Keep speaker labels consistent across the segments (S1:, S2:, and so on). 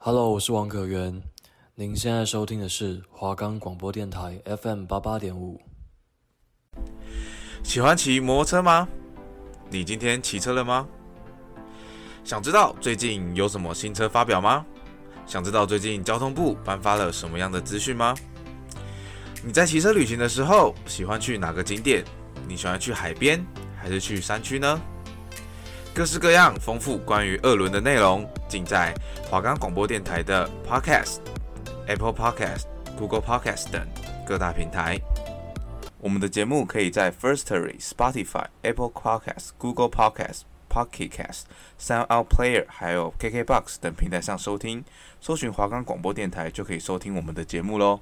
S1: Hello，我是王可元。您现在收听的是华冈广播电台 FM 八八点五。
S2: 喜欢骑摩托车吗？你今天骑车了吗？想知道最近有什么新车发表吗？想知道最近交通部颁发了什么样的资讯吗？你在骑车旅行的时候，喜欢去哪个景点？你喜欢去海边还是去山区呢？各式各样丰富关于二轮的内容，尽在华冈广播电台的 Podcast、Apple Podcast、Google Podcast 等各大平台。我们的节目可以在 Firstory、Spotify、Apple Podcast、Google Podcast、Pocket Cast、SoundOut Player 还有 KKBox 等平台上收听。搜寻华冈广播电台就可以收听我们的节目喽。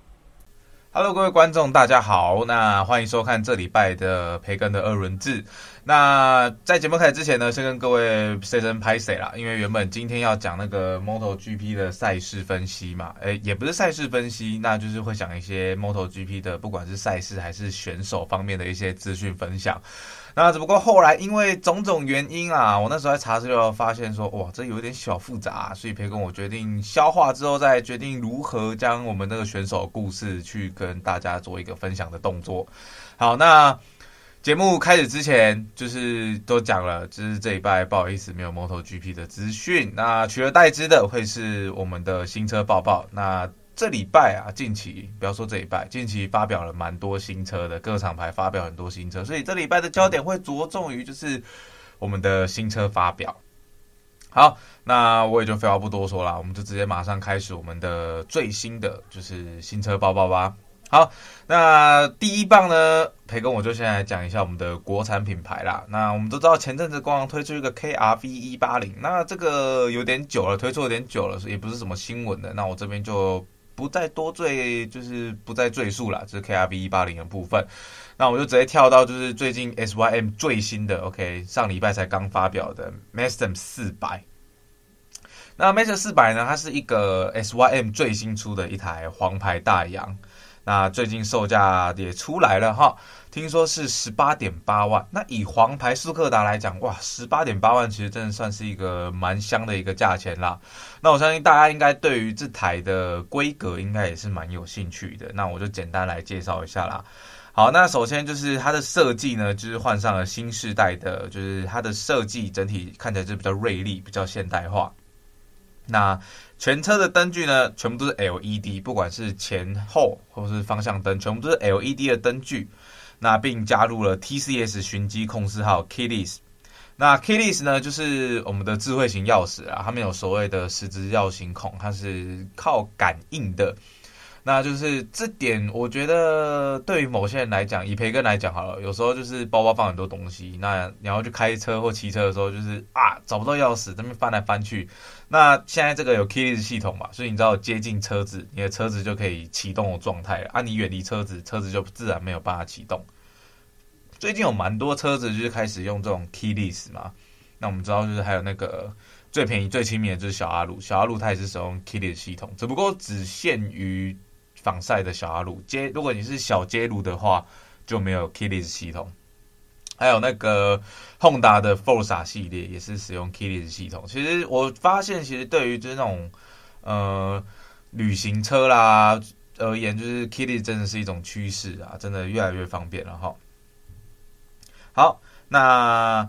S2: Hello，各位观众，大家好。那欢迎收看这礼拜的培根的二轮制。那在节目开始之前呢，先跟各位 say 声拍谁啦，因为原本今天要讲那个 MotoGP 的赛事分析嘛，诶，也不是赛事分析，那就是会讲一些 MotoGP 的，不管是赛事还是选手方面的一些资讯分享。那只不过后来因为种种原因啊，我那时候在查资料发现说，哇，这有点小复杂，所以培根我决定消化之后再决定如何将我们那个选手故事去跟大家做一个分享的动作。好，那节目开始之前就是都讲了，就是这一拜不好意思没有 MotoGP 的资讯，那取而代之的会是我们的新车报报。那这礼拜啊，近期不要说这礼拜，近期发表了蛮多新车的，各厂牌发表很多新车，所以这礼拜的焦点会着重于就是我们的新车发表。好，那我也就废话不多说了，我们就直接马上开始我们的最新的就是新车报报吧。好，那第一棒呢，培根我就先来讲一下我们的国产品牌啦。那我们都知道前阵子光推出一个 KRV 一八零，那这个有点久了，推出有点久了，所以也不是什么新闻的。那我这边就。不再多赘，就是不再赘述了，这是 KRV 一八零的部分。那我就直接跳到就是最近 SYM 最新的，OK，上礼拜才刚发表的 Maxxum 四百。那 Maxxum 四百呢，它是一个 SYM 最新出的一台黄牌大洋。那最近售价也出来了哈。听说是十八点八万，那以黄牌速克达来讲，哇，十八点八万其实真的算是一个蛮香的一个价钱啦。那我相信大家应该对于这台的规格应该也是蛮有兴趣的。那我就简单来介绍一下啦。好，那首先就是它的设计呢，就是换上了新世代的，就是它的设计整体看起来就比较锐利，比较现代化。那全车的灯具呢，全部都是 LED，不管是前后或是方向灯，全部都是 LED 的灯具。那并加入了 TCS 寻迹控制号 Keyless，那 Keyless 呢，就是我们的智慧型钥匙啊，它没有所谓的十字钥型孔，它是靠感应的。那就是这点，我觉得对于某些人来讲，以培根来讲好了，有时候就是包包放很多东西，那你要去开车或骑车的时候，就是啊找不到钥匙，这边翻来翻去。那现在这个有 Keyless 系统嘛，所以你知道接近车子，你的车子就可以启动的状态啊。你远离车子，车子就自然没有办法启动。最近有蛮多车子就是开始用这种 Keyless 嘛，那我们知道就是还有那个最便宜最亲民的就是小阿鲁，小阿鲁它也是使用 Keyless 系统，只不过只限于。防晒的小阿鲁街，如果你是小街鲁的话，就没有 Keyless 系统。还有那个 Honda 的 Forza 系列也是使用 Keyless 系统。其实我发现，其实对于就是那种呃旅行车啦而言，就是 Keyless 真的是一种趋势啊，真的越来越方便了哈。好，那。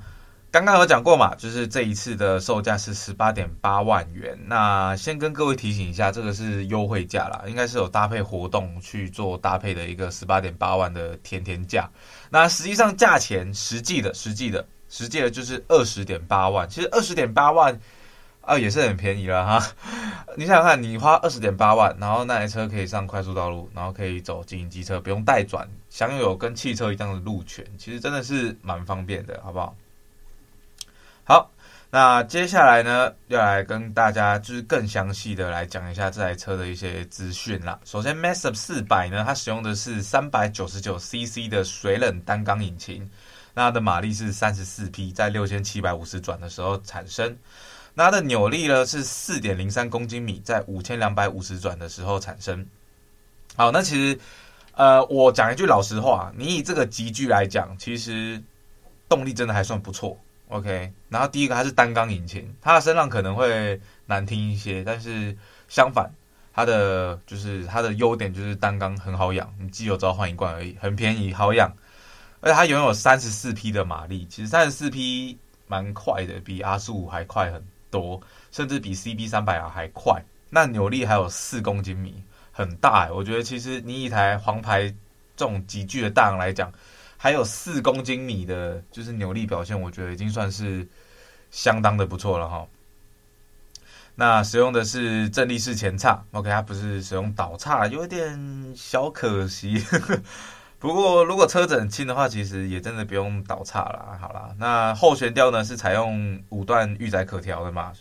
S2: 刚刚有讲过嘛，就是这一次的售价是十八点八万元。那先跟各位提醒一下，这个是优惠价啦，应该是有搭配活动去做搭配的一个十八点八万的甜甜价。那实际上价钱实际的、实际的、实际的，就是二十点八万。其实二十点八万啊，也是很便宜了哈。你想想看，你花二十点八万，然后那台车可以上快速道路，然后可以走经营机车，不用待转，享有跟汽车一样的路权，其实真的是蛮方便的，好不好？那接下来呢，要来跟大家就是更详细的来讲一下这台车的一些资讯啦。首先，Maxxum 四百呢，它使用的是三百九十九 CC 的水冷单缸引擎，那它的马力是三十四匹，在六千七百五十转的时候产生。那它的扭力呢是四点零三公斤米，在五千两百五十转的时候产生。好，那其实，呃，我讲一句老实话，你以这个级距来讲，其实动力真的还算不错。OK，然后第一个它是单缸引擎，它的声浪可能会难听一些，但是相反，它的就是它的优点就是单缸很好养，你机油只要换一罐而已，很便宜，好养，而且它拥有三十四匹的马力，其实三十四匹蛮快的，比 R 十五还快很多，甚至比 CB 三百 R 还快。那扭力还有四公斤米，很大欸。我觉得其实你一台黄牌这种级距的大洋来讲，还有四公斤米的，就是扭力表现，我觉得已经算是相当的不错了哈。那使用的是正立式前叉，OK，它不是使用倒叉，有点小可惜。不过如果车子很轻的话，其实也真的不用倒叉了。好啦，那后悬吊呢是采用五段预载可调的嘛，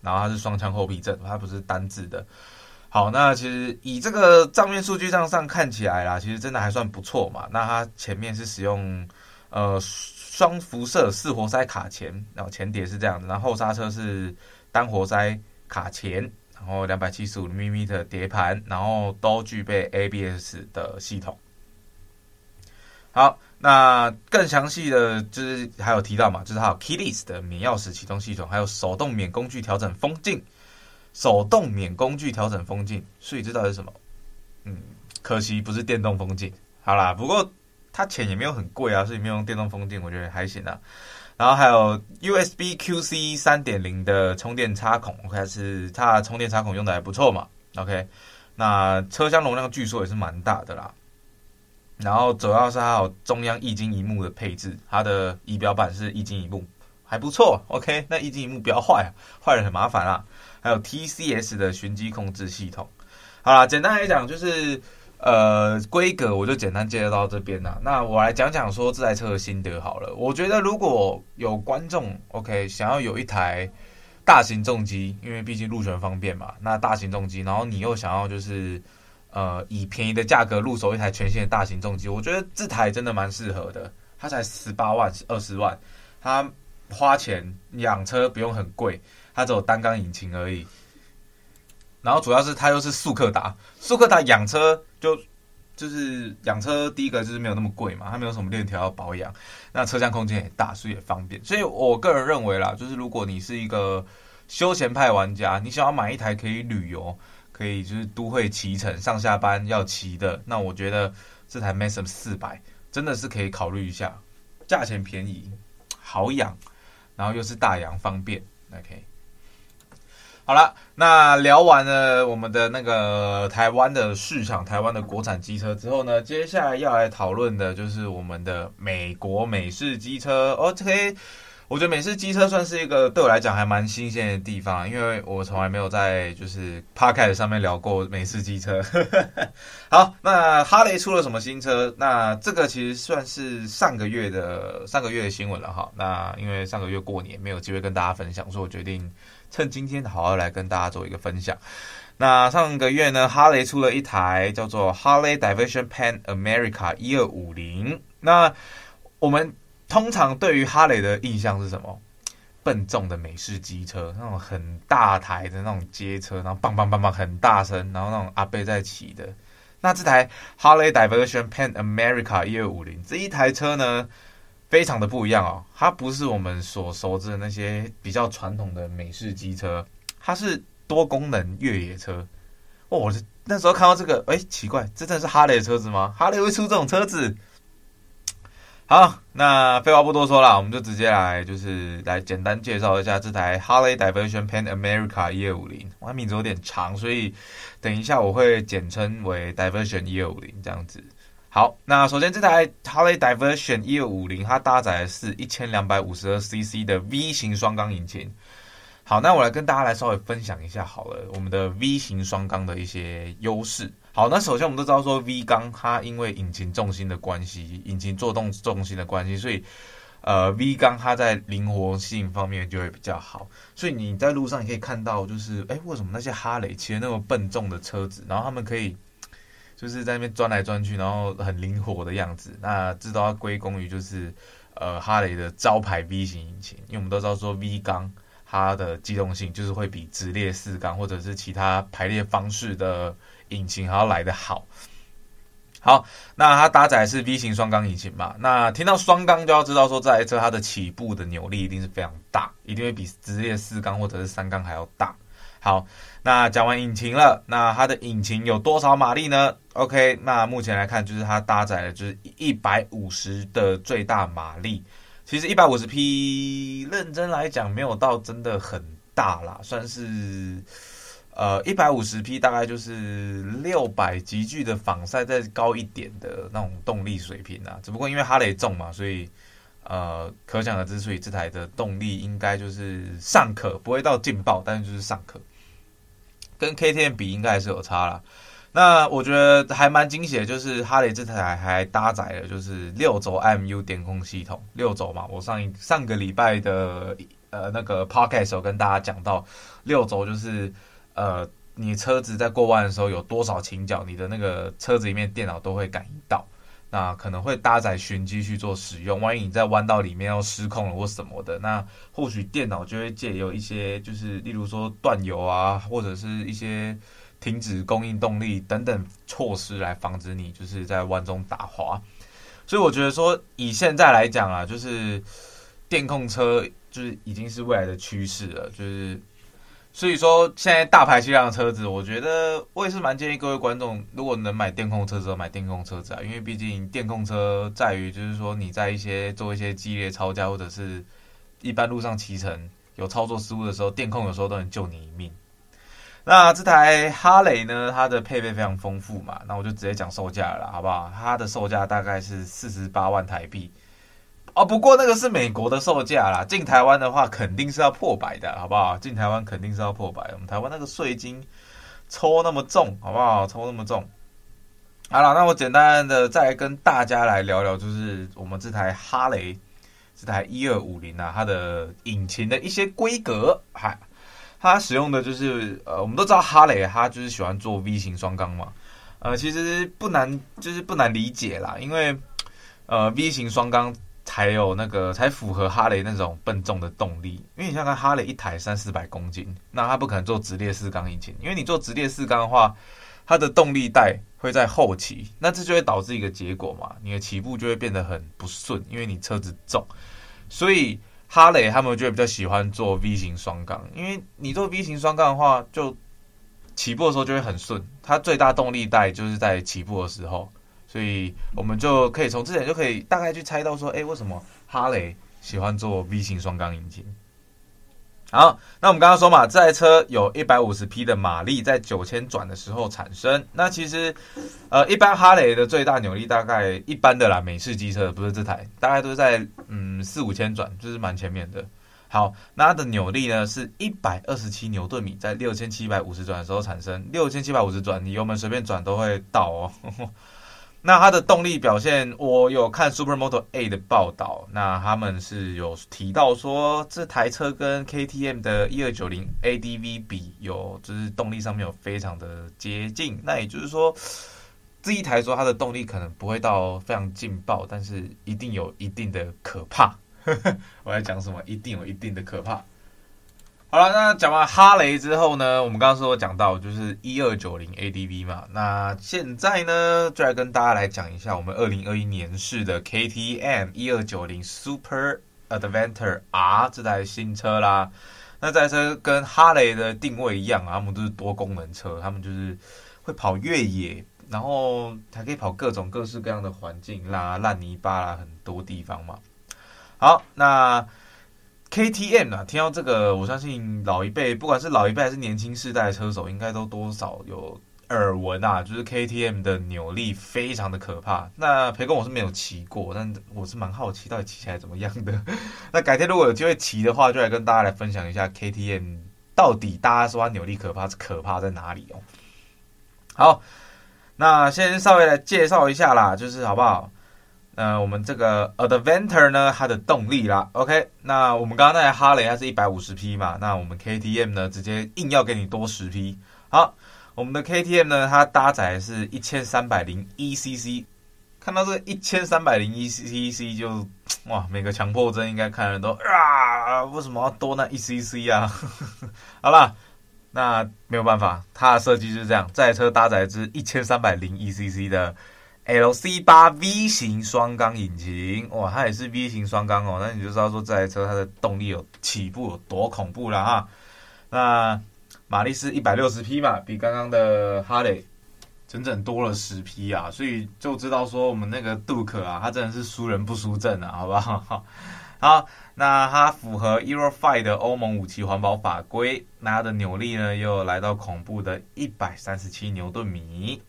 S2: 然后它是双腔后避震，它不是单字的。好，那其实以这个账面数据上上看起来啦，其实真的还算不错嘛。那它前面是使用呃双辐射四活塞卡钳，然后前碟是这样子，然后后刹车是单活塞卡钳，然后两百七十五 mm 的碟盘，然后都具备 ABS 的系统。好，那更详细的就是还有提到嘛，就是它有 Keyless 的免钥匙启动系统，还有手动免工具调整风镜。手动免工具调整风镜，所以这到底是什么？嗯，可惜不是电动风镜。好啦，不过它钱也没有很贵啊，所以没有用电动风镜，我觉得还行啊。然后还有 USB QC 三点零的充电插孔，OK，是它的充电插孔用的还不错嘛？OK，那车厢容量据说也是蛮大的啦。然后主要是它有中央液晶萤幕的配置，它的仪表板是液晶萤幕，还不错。OK，那液晶萤幕不要坏啊，坏了很麻烦啊。还有 TCS 的循迹控制系统。好啦，简单来讲就是，呃，规格我就简单介绍到这边啦。那我来讲讲说这台车的心得好了。我觉得如果有观众 OK 想要有一台大型重机，因为毕竟入选方便嘛，那大型重机，然后你又想要就是呃以便宜的价格入手一台全新的大型重机，我觉得这台真的蛮适合的。它才十八万、二十万，它花钱养车不用很贵。它只有单缸引擎而已，然后主要是它又是速克达，速克达养车就就是养车，第一个就是没有那么贵嘛，它没有什么链条要保养，那车厢空间也大，所以也方便。所以我个人认为啦，就是如果你是一个休闲派玩家，你想要买一台可以旅游、可以就是都会骑乘、上下班要骑的，那我觉得这台 Maxim 四百真的是可以考虑一下，价钱便宜、好养，然后又是大洋方便，OK。好了，那聊完了我们的那个台湾的市场，台湾的国产机车之后呢，接下来要来讨论的就是我们的美国美式机车。OK，我觉得美式机车算是一个对我来讲还蛮新鲜的地方，因为我从来没有在就是 p o c a s t 上面聊过美式机车。好，那哈雷出了什么新车？那这个其实算是上个月的上个月的新闻了哈。那因为上个月过年没有机会跟大家分享，所以我决定。趁今天好好来跟大家做一个分享。那上个月呢，哈雷出了一台叫做 Harley Davidson Pan America 一二五零。那我们通常对于哈雷的印象是什么？笨重的美式机车，那种很大台的那种街车，然后棒棒棒棒很大声，然后那种阿贝在骑的。那这台 Harley Davidson Pan America 一二五零这一台车呢，非常的不一样哦，它不是我们所熟知的那些比较传统的美式机车，它是多功能越野车。哦，我是那时候看到这个，哎，奇怪，这真的是哈雷的车子吗？哈雷会出这种车子？好，那废话不多说了，我们就直接来，就是来简单介绍一下这台 Harley Davidson Pan America 一二五零。我名字有点长，所以等一下我会简称为 Davidson 一二五零这样子。好，那首先这台 Harley Davidson 一二五零，它搭载的是一千两百五十二 CC 的 V 型双缸引擎。好，那我来跟大家来稍微分享一下好了，我们的 V 型双缸的一些优势。好，那首先我们都知道说 V 缸它因为引擎重心的关系，引擎作动重心的关系，所以呃 V 缸它在灵活性方面就会比较好。所以你在路上你可以看到，就是哎，为什么那些哈雷骑那么笨重的车子，然后他们可以。就是在那边钻来钻去，然后很灵活的样子。那这都要归功于就是，呃，哈雷的招牌 V 型引擎。因为我们都知道说 V 缸它的机动性就是会比直列四缸或者是其他排列方式的引擎还要来得好。好，那它搭载是 V 型双缸引擎嘛？那听到双缸就要知道说，这台车它的起步的扭力一定是非常大，一定会比直列四缸或者是三缸还要大。好，那讲完引擎了，那它的引擎有多少马力呢？OK，那目前来看，就是它搭载的就是一百五十的最大马力。其实一百五十匹，认真来讲，没有到真的很大啦，算是呃一百五十匹，大概就是六百级距的仿赛再高一点的那种动力水平啊。只不过因为哈雷重嘛，所以。呃，可想而知，所以这台的动力应该就是尚可，不会到劲爆，但是就是尚可。跟 KTM 比，应该还是有差啦。那我觉得还蛮惊喜的，就是哈雷这台还搭载了就是六轴 M U 电控系统，六轴嘛。我上一上个礼拜的呃那个 Podcast 有跟大家讲到，六轴就是呃你车子在过弯的时候有多少倾角，你的那个车子里面电脑都会感应到。那可能会搭载循迹去做使用，万一你在弯道里面要失控了或什么的，那或许电脑就会借由一些，就是例如说断油啊，或者是一些停止供应动力等等措施来防止你就是在弯中打滑。所以我觉得说，以现在来讲啊，就是电控车就是已经是未来的趋势了，就是。所以说，现在大排气量的车子，我觉得我也是蛮建议各位观众，如果能买电控车子，就买电控车子啊，因为毕竟电控车在于就是说你在一些做一些激烈操驾或者是一般路上骑乘有操作失误的时候，电控有时候都能救你一命。那这台哈雷呢，它的配备非常丰富嘛，那我就直接讲售价了，好不好？它的售价大概是四十八万台币。哦，不过那个是美国的售价啦，进台湾的话肯定是要破百的，好不好？进台湾肯定是要破百，我们台湾那个税金抽那么重，好不好？抽那么重。好了，那我简单的再跟大家来聊聊，就是我们这台哈雷这台一二五零啊，它的引擎的一些规格，还，它使用的就是呃，我们都知道哈雷它就是喜欢做 V 型双缸嘛，呃，其实不难，就是不难理解啦，因为呃 V 型双缸。才有那个才符合哈雷那种笨重的动力，因为你像看哈雷一台三四百公斤，那它不可能做直列四缸引擎，因为你做直列四缸的话，它的动力带会在后期，那这就会导致一个结果嘛，你的起步就会变得很不顺，因为你车子重，所以哈雷他们就会比较喜欢做 V 型双缸，因为你做 V 型双缸的话，就起步的时候就会很顺，它最大动力带就是在起步的时候。所以我们就可以从这点就可以大概去猜到说，哎，为什么哈雷喜欢做 V 型双缸引擎？好，那我们刚刚说嘛，这台车有一百五十匹的马力，在九千转的时候产生。那其实，呃，一般哈雷的最大扭力大概一般的啦，美式机车不是这台，大概都是在嗯四五千转，就是蛮前面的。好，那它的扭力呢是一百二十七牛顿米，在六千七百五十转的时候产生。六千七百五十转，你油门随便转都会到哦。那它的动力表现，我有看 Supermoto A 的报道，那他们是有提到说，这台车跟 KTM 的一二九零 ADV 比，有就是动力上面有非常的接近。那也就是说，这一台说它的动力可能不会到非常劲爆，但是一定有一定的可怕。我在讲什么？一定有一定的可怕。好了，那讲完哈雷之后呢，我们刚刚说讲到就是一二九零 ADV 嘛，那现在呢，就来跟大家来讲一下我们二零二一年式的 KTM 一二九零 Super Adventure R 这台新车啦。那这台车跟哈雷的定位一样啊，他们都是多功能车，他们就是会跑越野，然后还可以跑各种各式各样的环境啦，烂泥巴啦，很多地方嘛。好，那。KTM 啊，听到这个，我相信老一辈，不管是老一辈还是年轻世代的车手，应该都多少有耳闻啊。就是 KTM 的扭力非常的可怕。那培根我是没有骑过，但我是蛮好奇到底骑起来怎么样的。那改天如果有机会骑的话，就来跟大家来分享一下 KTM 到底大家说它扭力可怕是可怕在哪里哦。好，那先稍微来介绍一下啦，就是好不好？那我们这个 Adventure 呢，它的动力啦，OK。那我们刚刚那台哈雷它是一百五十匹嘛，那我们 KTM 呢，直接硬要给你多十匹。好，我们的 KTM 呢，它搭载是一千三百零一 CC。看到这一千三百零一 CC 就哇，每个强迫症应该看人都啊，为什么要多那一 CC 啊？好啦，那没有办法，它的设计就是这样，这台车搭载是一千三百零一 CC 的。LC 八 V 型双缸引擎，哇，它也是 V 型双缸哦，那你就知道说这台车它的动力有起步有多恐怖了哈。那马力是一百六十匹嘛，比刚刚的哈雷整整多了十匹啊，所以就知道说我们那个杜克啊，它真的是输人不输阵啊，好不好？好，那它符合 Euro 5的欧盟五期环保法规，那它的扭力呢又来到恐怖的一百三十七牛顿米。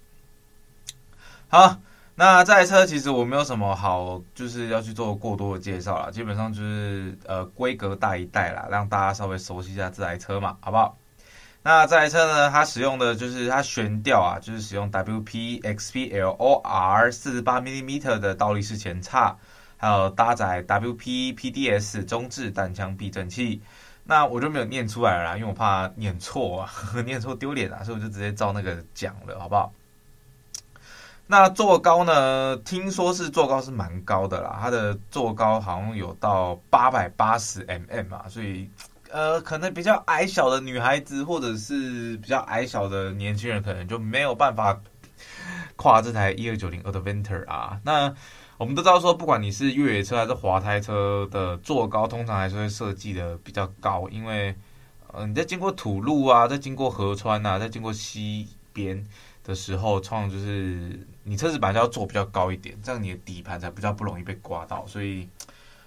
S2: 好，那这台车其实我没有什么好，就是要去做过多的介绍啦，基本上就是呃规格带一带啦，让大家稍微熟悉一下这台车嘛，好不好？那这台车呢，它使用的就是它悬吊啊，就是使用 WP XP-LOR 四十八 mm 的倒立式前叉，还有搭载 WP PDS 中置弹枪避震器。那我就没有念出来了啦，因为我怕念错啊，念错丢脸啊，所以我就直接照那个讲了，好不好？那座高呢？听说是座高是蛮高的啦，它的座高好像有到八百八十 mm 啊，所以呃，可能比较矮小的女孩子或者是比较矮小的年轻人，可能就没有办法 跨这台一二九零 Adventure 啊。那我们都知道说，不管你是越野车还是滑胎车的座高，通常还是会设计的比较高，因为呃，你在经过土路啊，在经过河川啊，在经过溪边的时候，通常就是。你车子本来就要坐比较高一点，这样你的底盘才比较不容易被刮到。所以，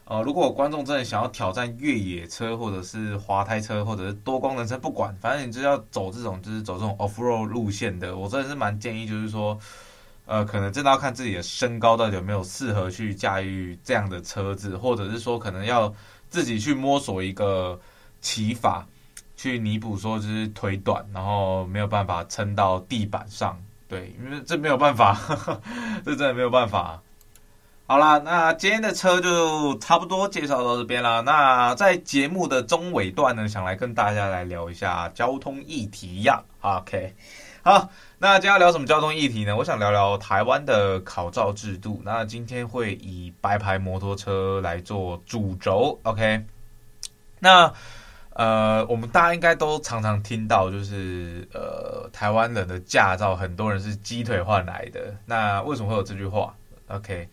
S2: 呃，如果观众真的想要挑战越野车，或者是滑胎车，或者是多功能车，不管，反正你就要走这种，就是走这种 off road 路线的，我真的是蛮建议，就是说，呃，可能真的要看自己的身高到底有没有适合去驾驭这样的车子，或者是说，可能要自己去摸索一个骑法，去弥补说就是腿短，然后没有办法撑到地板上。对，因为这没有办法，呵呵，这真的没有办法。好啦，那今天的车就差不多介绍到这边啦。那在节目的中尾段呢，想来跟大家来聊一下交通议题呀。OK，好，那今天要聊什么交通议题呢？我想聊聊台湾的考照制度。那今天会以白牌摩托车来做主轴。OK，那。呃，我们大家应该都常常听到，就是呃，台湾人的驾照很多人是鸡腿换来的。那为什么会有这句话？OK，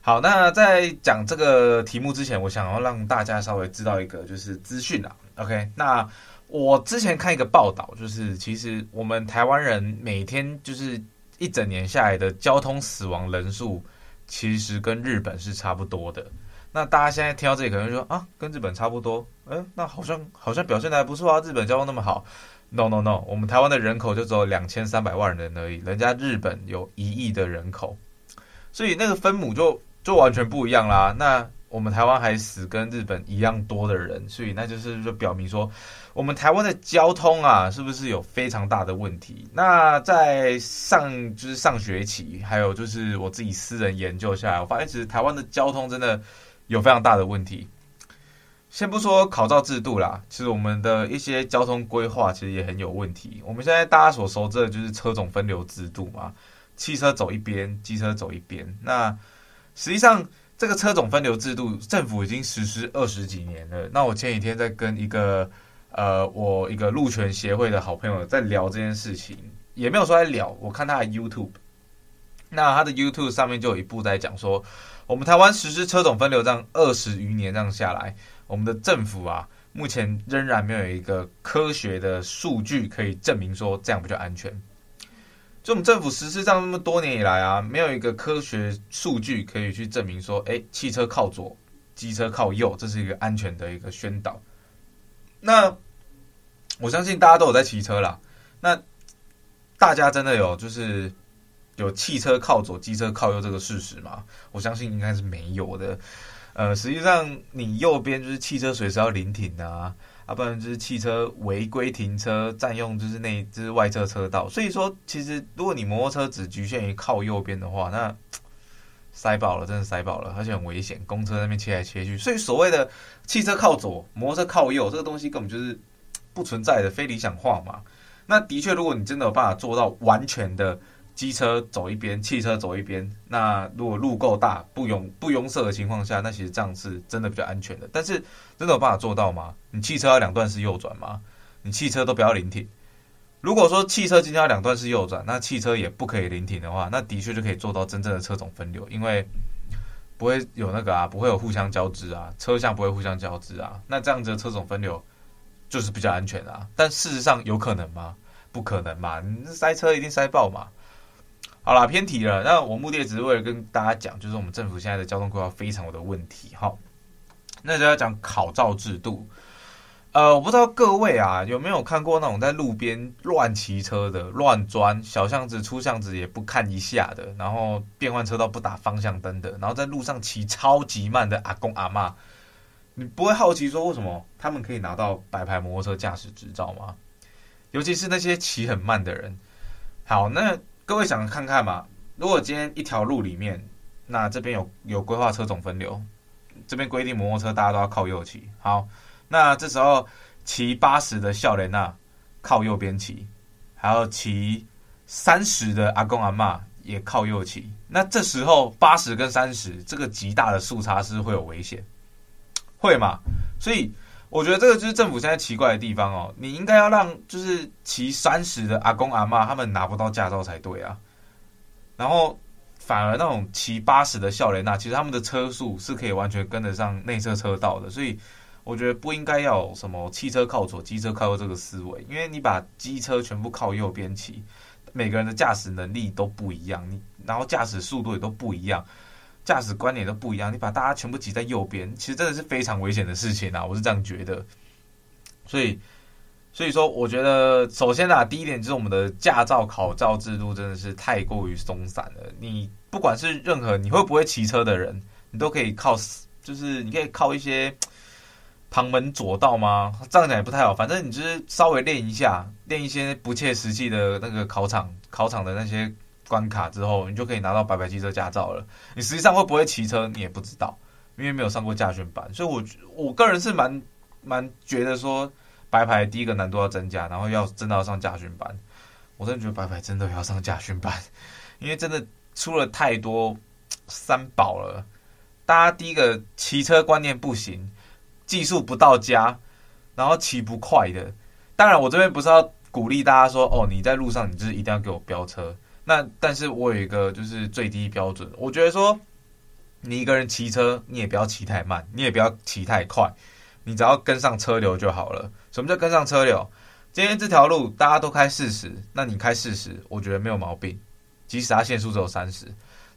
S2: 好，那在讲这个题目之前，我想要让大家稍微知道一个就是资讯啊。OK，那我之前看一个报道，就是其实我们台湾人每天就是一整年下来的交通死亡人数，其实跟日本是差不多的。那大家现在听到这里，可能说啊，跟日本差不多，嗯，那好像好像表现得还不错啊，日本交通那么好。No No No，我们台湾的人口就只有两千三百万人而已，人家日本有一亿的人口，所以那个分母就就完全不一样啦。那我们台湾还死跟日本一样多的人，所以那就是就表明说，我们台湾的交通啊，是不是有非常大的问题？那在上就是上学期，还有就是我自己私人研究下来，我发现其实台湾的交通真的。有非常大的问题。先不说考照制度啦，其实我们的一些交通规划其实也很有问题。我们现在大家所熟知的就是车种分流制度嘛，汽车走一边，机车走一边。那实际上这个车种分流制度，政府已经实施二十几年了。那我前几天在跟一个呃，我一个路权协会的好朋友在聊这件事情，也没有说在聊。我看他的 YouTube，那他的 YouTube 上面就有一部在讲说。我们台湾实施车种分流这样二十余年这样下来，我们的政府啊，目前仍然没有一个科学的数据可以证明说这样比较安全。就我们政府实施这样那么多年以来啊，没有一个科学数据可以去证明说，哎，汽车靠左，机车靠右，这是一个安全的一个宣导。那我相信大家都有在骑车啦，那大家真的有就是。有汽车靠左，机车靠右这个事实吗？我相信应该是没有的。呃，实际上你右边就是汽车随时要临停啊，啊，不然就是汽车违规停车占用就是那就是外侧车道。所以说，其实如果你摩托车只局限于靠右边的话，那 塞爆了，真的塞爆了，而且很危险。公车那边切来切去，所以所谓的汽车靠左，摩托车靠右这个东西根本就是不存在的，非理想化嘛。那的确，如果你真的有办法做到完全的。机车走一边，汽车走一边。那如果路够大，不拥不拥塞的情况下，那其实这样是真的比较安全的。但是真的有办法做到吗？你汽车要两段式右转吗？你汽车都不要临停，如果说汽车今天要两段式右转，那汽车也不可以临停的话，那的确就可以做到真正的车种分流，因为不会有那个啊，不会有互相交织啊，车厢不会互相交织啊，那这样子的车种分流就是比较安全啊。但事实上有可能吗？不可能嘛，你塞车一定塞爆嘛。好啦，偏题了。那我目的只是为了跟大家讲，就是我们政府现在的交通规划非常的问题。好，那就要讲考照制度。呃，我不知道各位啊有没有看过那种在路边乱骑车的、乱钻小巷子、出巷子也不看一下的，然后变换车道不打方向灯的，然后在路上骑超级慢的阿公阿嬷，你不会好奇说为什么他们可以拿到白牌摩托车驾驶执照吗？尤其是那些骑很慢的人。好，那各位想看看嘛？如果今天一条路里面，那这边有有规划车种分流，这边规定摩托车大家都要靠右骑，好。那这时候骑八十的笑莲啊，靠右边骑，还有骑三十的阿公阿嬷也靠右骑。那这时候八十跟三十这个极大的速差是会有危险，会嘛？所以我觉得这个就是政府现在奇怪的地方哦。你应该要让就是骑三十的阿公阿妈他们拿不到驾照才对啊。然后反而那种骑八十的少年啊，其实他们的车速是可以完全跟得上内侧车道的，所以。我觉得不应该要什么汽车靠左、机车靠右这个思维，因为你把机车全部靠右边骑，每个人的驾驶能力都不一样，你然后驾驶速度也都不一样，驾驶观念都不一样，你把大家全部挤在右边，其实真的是非常危险的事情啊！我是这样觉得。所以，所以说，我觉得首先啊，第一点就是我们的驾照考照制度真的是太过于松散了。你不管是任何你会不会骑车的人，你都可以靠，就是你可以靠一些。旁门左道吗？这样讲也不太好。反正你就是稍微练一下，练一些不切实际的那个考场、考场的那些关卡之后，你就可以拿到白牌机车驾照了。你实际上会不会骑车，你也不知道，因为没有上过驾训班。所以我，我我个人是蛮蛮觉得说，白牌第一个难度要增加，然后要真的要上驾训班。我真的觉得白牌真的要上驾训班，因为真的出了太多三宝了。大家第一个骑车观念不行。技术不到家，然后骑不快的。当然，我这边不是要鼓励大家说，哦，你在路上你就是一定要给我飙车。那但是我有一个就是最低标准，我觉得说，你一个人骑车，你也不要骑太慢，你也不要骑太快，你只要跟上车流就好了。什么叫跟上车流？今天这条路大家都开四十，那你开四十，我觉得没有毛病。即使它限速只有三十，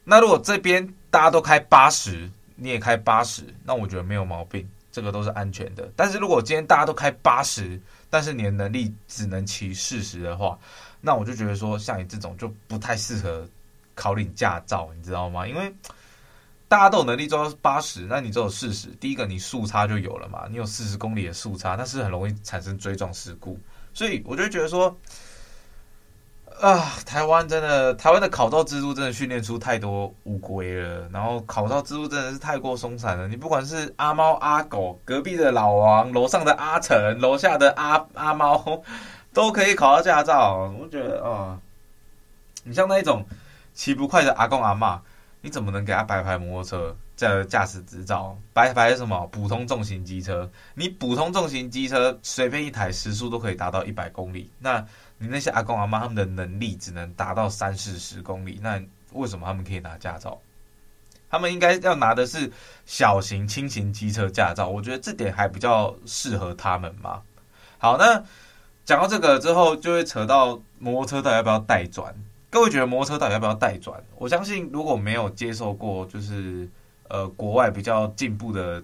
S2: 那如果这边大家都开八十，你也开八十，那我觉得没有毛病。这个都是安全的，但是如果今天大家都开八十，但是你的能力只能骑四十的话，那我就觉得说，像你这种就不太适合考领驾照，你知道吗？因为大家都有能力做到八十，那你只有四十，第一个你速差就有了嘛，你有四十公里的速差，那是很容易产生追撞事故，所以我就觉得说。啊，台湾真的，台湾的考照制度真的训练出太多乌龟了。然后考照制度真的是太过松散了。你不管是阿猫阿狗，隔壁的老王，楼上的阿成，楼下的阿阿猫，都可以考到驾照。我觉得啊，你像那一种骑不快的阿公阿嬷，你怎么能给他白牌摩托车这驾驶执照？白牌什么？普通重型机车。你普通重型机车随便一台时速都可以达到一百公里。那你那些阿公阿妈他们的能力只能达到三四十公里，那为什么他们可以拿驾照？他们应该要拿的是小型轻型机车驾照，我觉得这点还比较适合他们嘛。好，那讲到这个之后，就会扯到摩托车到底要不要带转？各位觉得摩托车到底要不要带转？我相信如果没有接受过就是呃国外比较进步的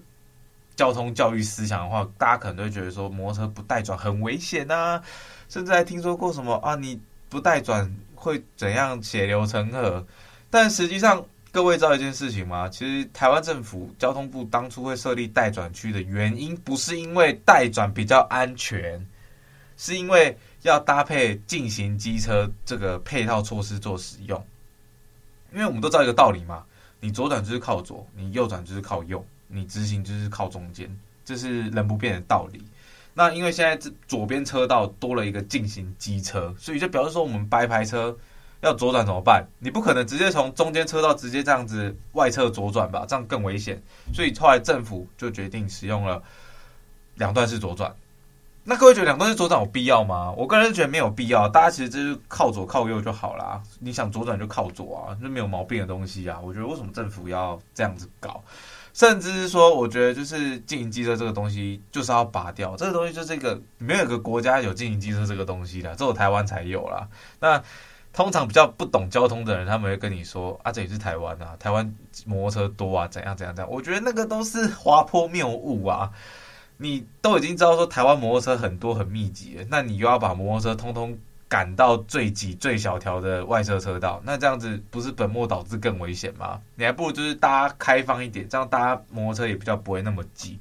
S2: 交通教育思想的话，大家可能都会觉得说摩托车不带转很危险啊。甚至还听说过什么啊？你不带转会怎样血流成河？但实际上，各位知道一件事情吗？其实台湾政府交通部当初会设立待转区的原因，不是因为待转比较安全，是因为要搭配进行机车这个配套措施做使用。因为我们都知道一个道理嘛，你左转就是靠左，你右转就是靠右，你直行就是靠中间，这是人不变的道理。那因为现在这左边车道多了一个进行机车，所以就表示说我们白牌车要左转怎么办？你不可能直接从中间车道直接这样子外侧左转吧？这样更危险。所以后来政府就决定使用了两段式左转。那各位觉得两段式左转有必要吗？我个人觉得没有必要，大家其实就是靠左靠右就好啦。你想左转就靠左啊，就没有毛病的东西啊。我觉得为什么政府要这样子搞？甚至是说，我觉得就是经营机车这个东西就是要拔掉，这个东西就是一个没有一个国家有经营机车这个东西的，只有台湾才有啦。那通常比较不懂交通的人，他们会跟你说啊，这里是台湾啊，台湾摩托车多啊，怎样怎样怎样。我觉得那个都是滑坡谬误啊。你都已经知道说台湾摩托车很多很密集，那你又要把摩托车通通赶到最挤最小条的外侧车道，那这样子不是本末倒置更危险吗？你还不如就是大家开放一点，这样大家摩托车也比较不会那么挤。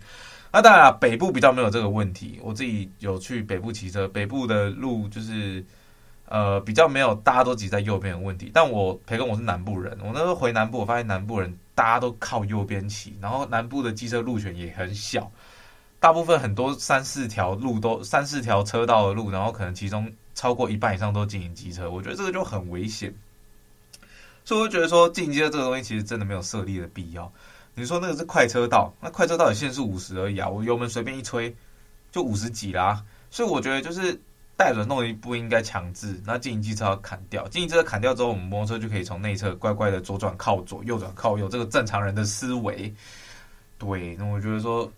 S2: 那当然了，北部比较没有这个问题，我自己有去北部骑车，北部的路就是呃比较没有大家都挤在右边的问题。但我培根我是南部人，我那时候回南部，我发现南部人大家都靠右边骑，然后南部的机车路权也很小。大部分很多三四条路都三四条车道的路，然后可能其中超过一半以上都禁行机车，我觉得这个就很危险。所以我觉得说禁行机车这个东西其实真的没有设立的必要。你说那个是快车道，那快车道也限速五十而已啊，我油门随便一吹就五十几啦。所以我觉得就是带轮动力不应该强制，那禁行机车要砍掉，禁行机车砍掉之后，我们摩托车就可以从内侧乖乖的左转靠左，右转靠右，这个正常人的思维。对，那我觉得说。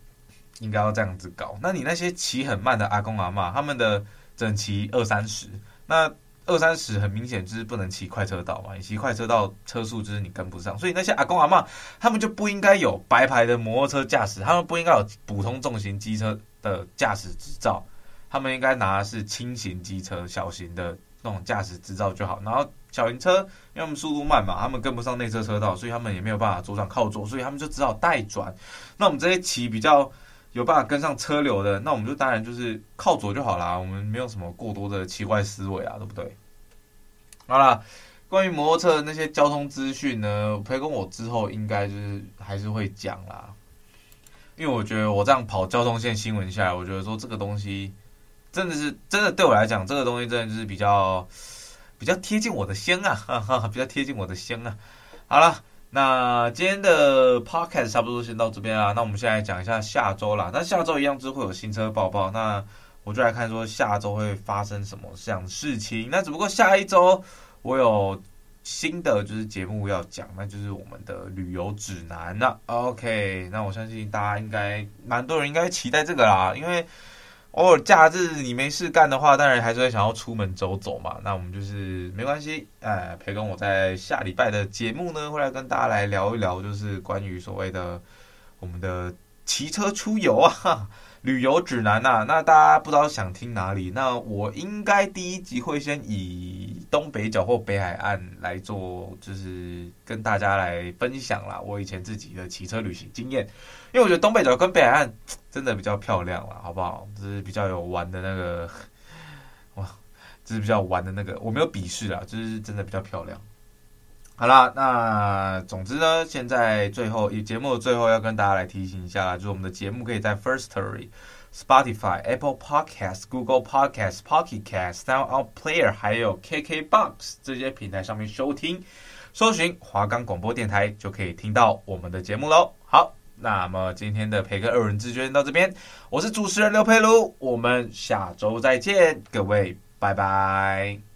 S2: 应该要这样子搞。那你那些骑很慢的阿公阿嬷，他们的只能骑二三十，那二三十很明显就是不能骑快车道嘛。你骑快车道车速就是你跟不上，所以那些阿公阿嬷他们就不应该有白牌的摩托车驾驶，他们不应该有普通重型机车的驾驶执照，他们应该拿的是轻型机车、小型的那种驾驶执照就好。然后小型车因为他们速度慢嘛，他们跟不上内侧车道，所以他们也没有办法左转靠左，所以他们就只好带转。那我们这些骑比较。有办法跟上车流的，那我们就当然就是靠左就好啦。我们没有什么过多的奇怪思维啊，对不对？好啦，关于摩托车的那些交通资讯呢，培根我之后应该就是还是会讲啦。因为我觉得我这样跑交通线新闻下来，我觉得说这个东西真的是真的对我来讲，这个东西真的就是比较比较贴近我的心啊，哈哈，比较贴近我的心啊。好了。那今天的 podcast 差不多先到这边啦。那我们现在讲一下下周啦。那下周一样就会有新车报报。那我就来看说下周会发生什么这样的事情。那只不过下一周我有新的就是节目要讲，那就是我们的旅游指南了。OK，那我相信大家应该蛮多人应该期待这个啦，因为。偶尔假日你没事干的话，当然还是会想要出门走走嘛。那我们就是没关系，哎，培根我在下礼拜的节目呢，会来跟大家来聊一聊，就是关于所谓的我们的骑车出游啊。旅游指南呐、啊，那大家不知道想听哪里？那我应该第一集会先以东北角或北海岸来做，就是跟大家来分享啦。我以前自己的骑车旅行经验，因为我觉得东北角跟北海岸真的比较漂亮啦，好不好？就是比较有玩的那个，哇，就是比较玩的那个，我没有鄙视啊，就是真的比较漂亮。好啦，那总之呢，现在最后以节目的最后要跟大家来提醒一下啦，就是我们的节目可以在 Firstory、Spotify、Apple Podcast、Google Podcast、Pocket Cast、Sound Out Player 还有 KKBox 这些平台上面收听，搜寻华冈广播电台就可以听到我们的节目喽。好，那么今天的培根二人之就到这边，我是主持人刘佩儒，我们下周再见，各位，拜拜。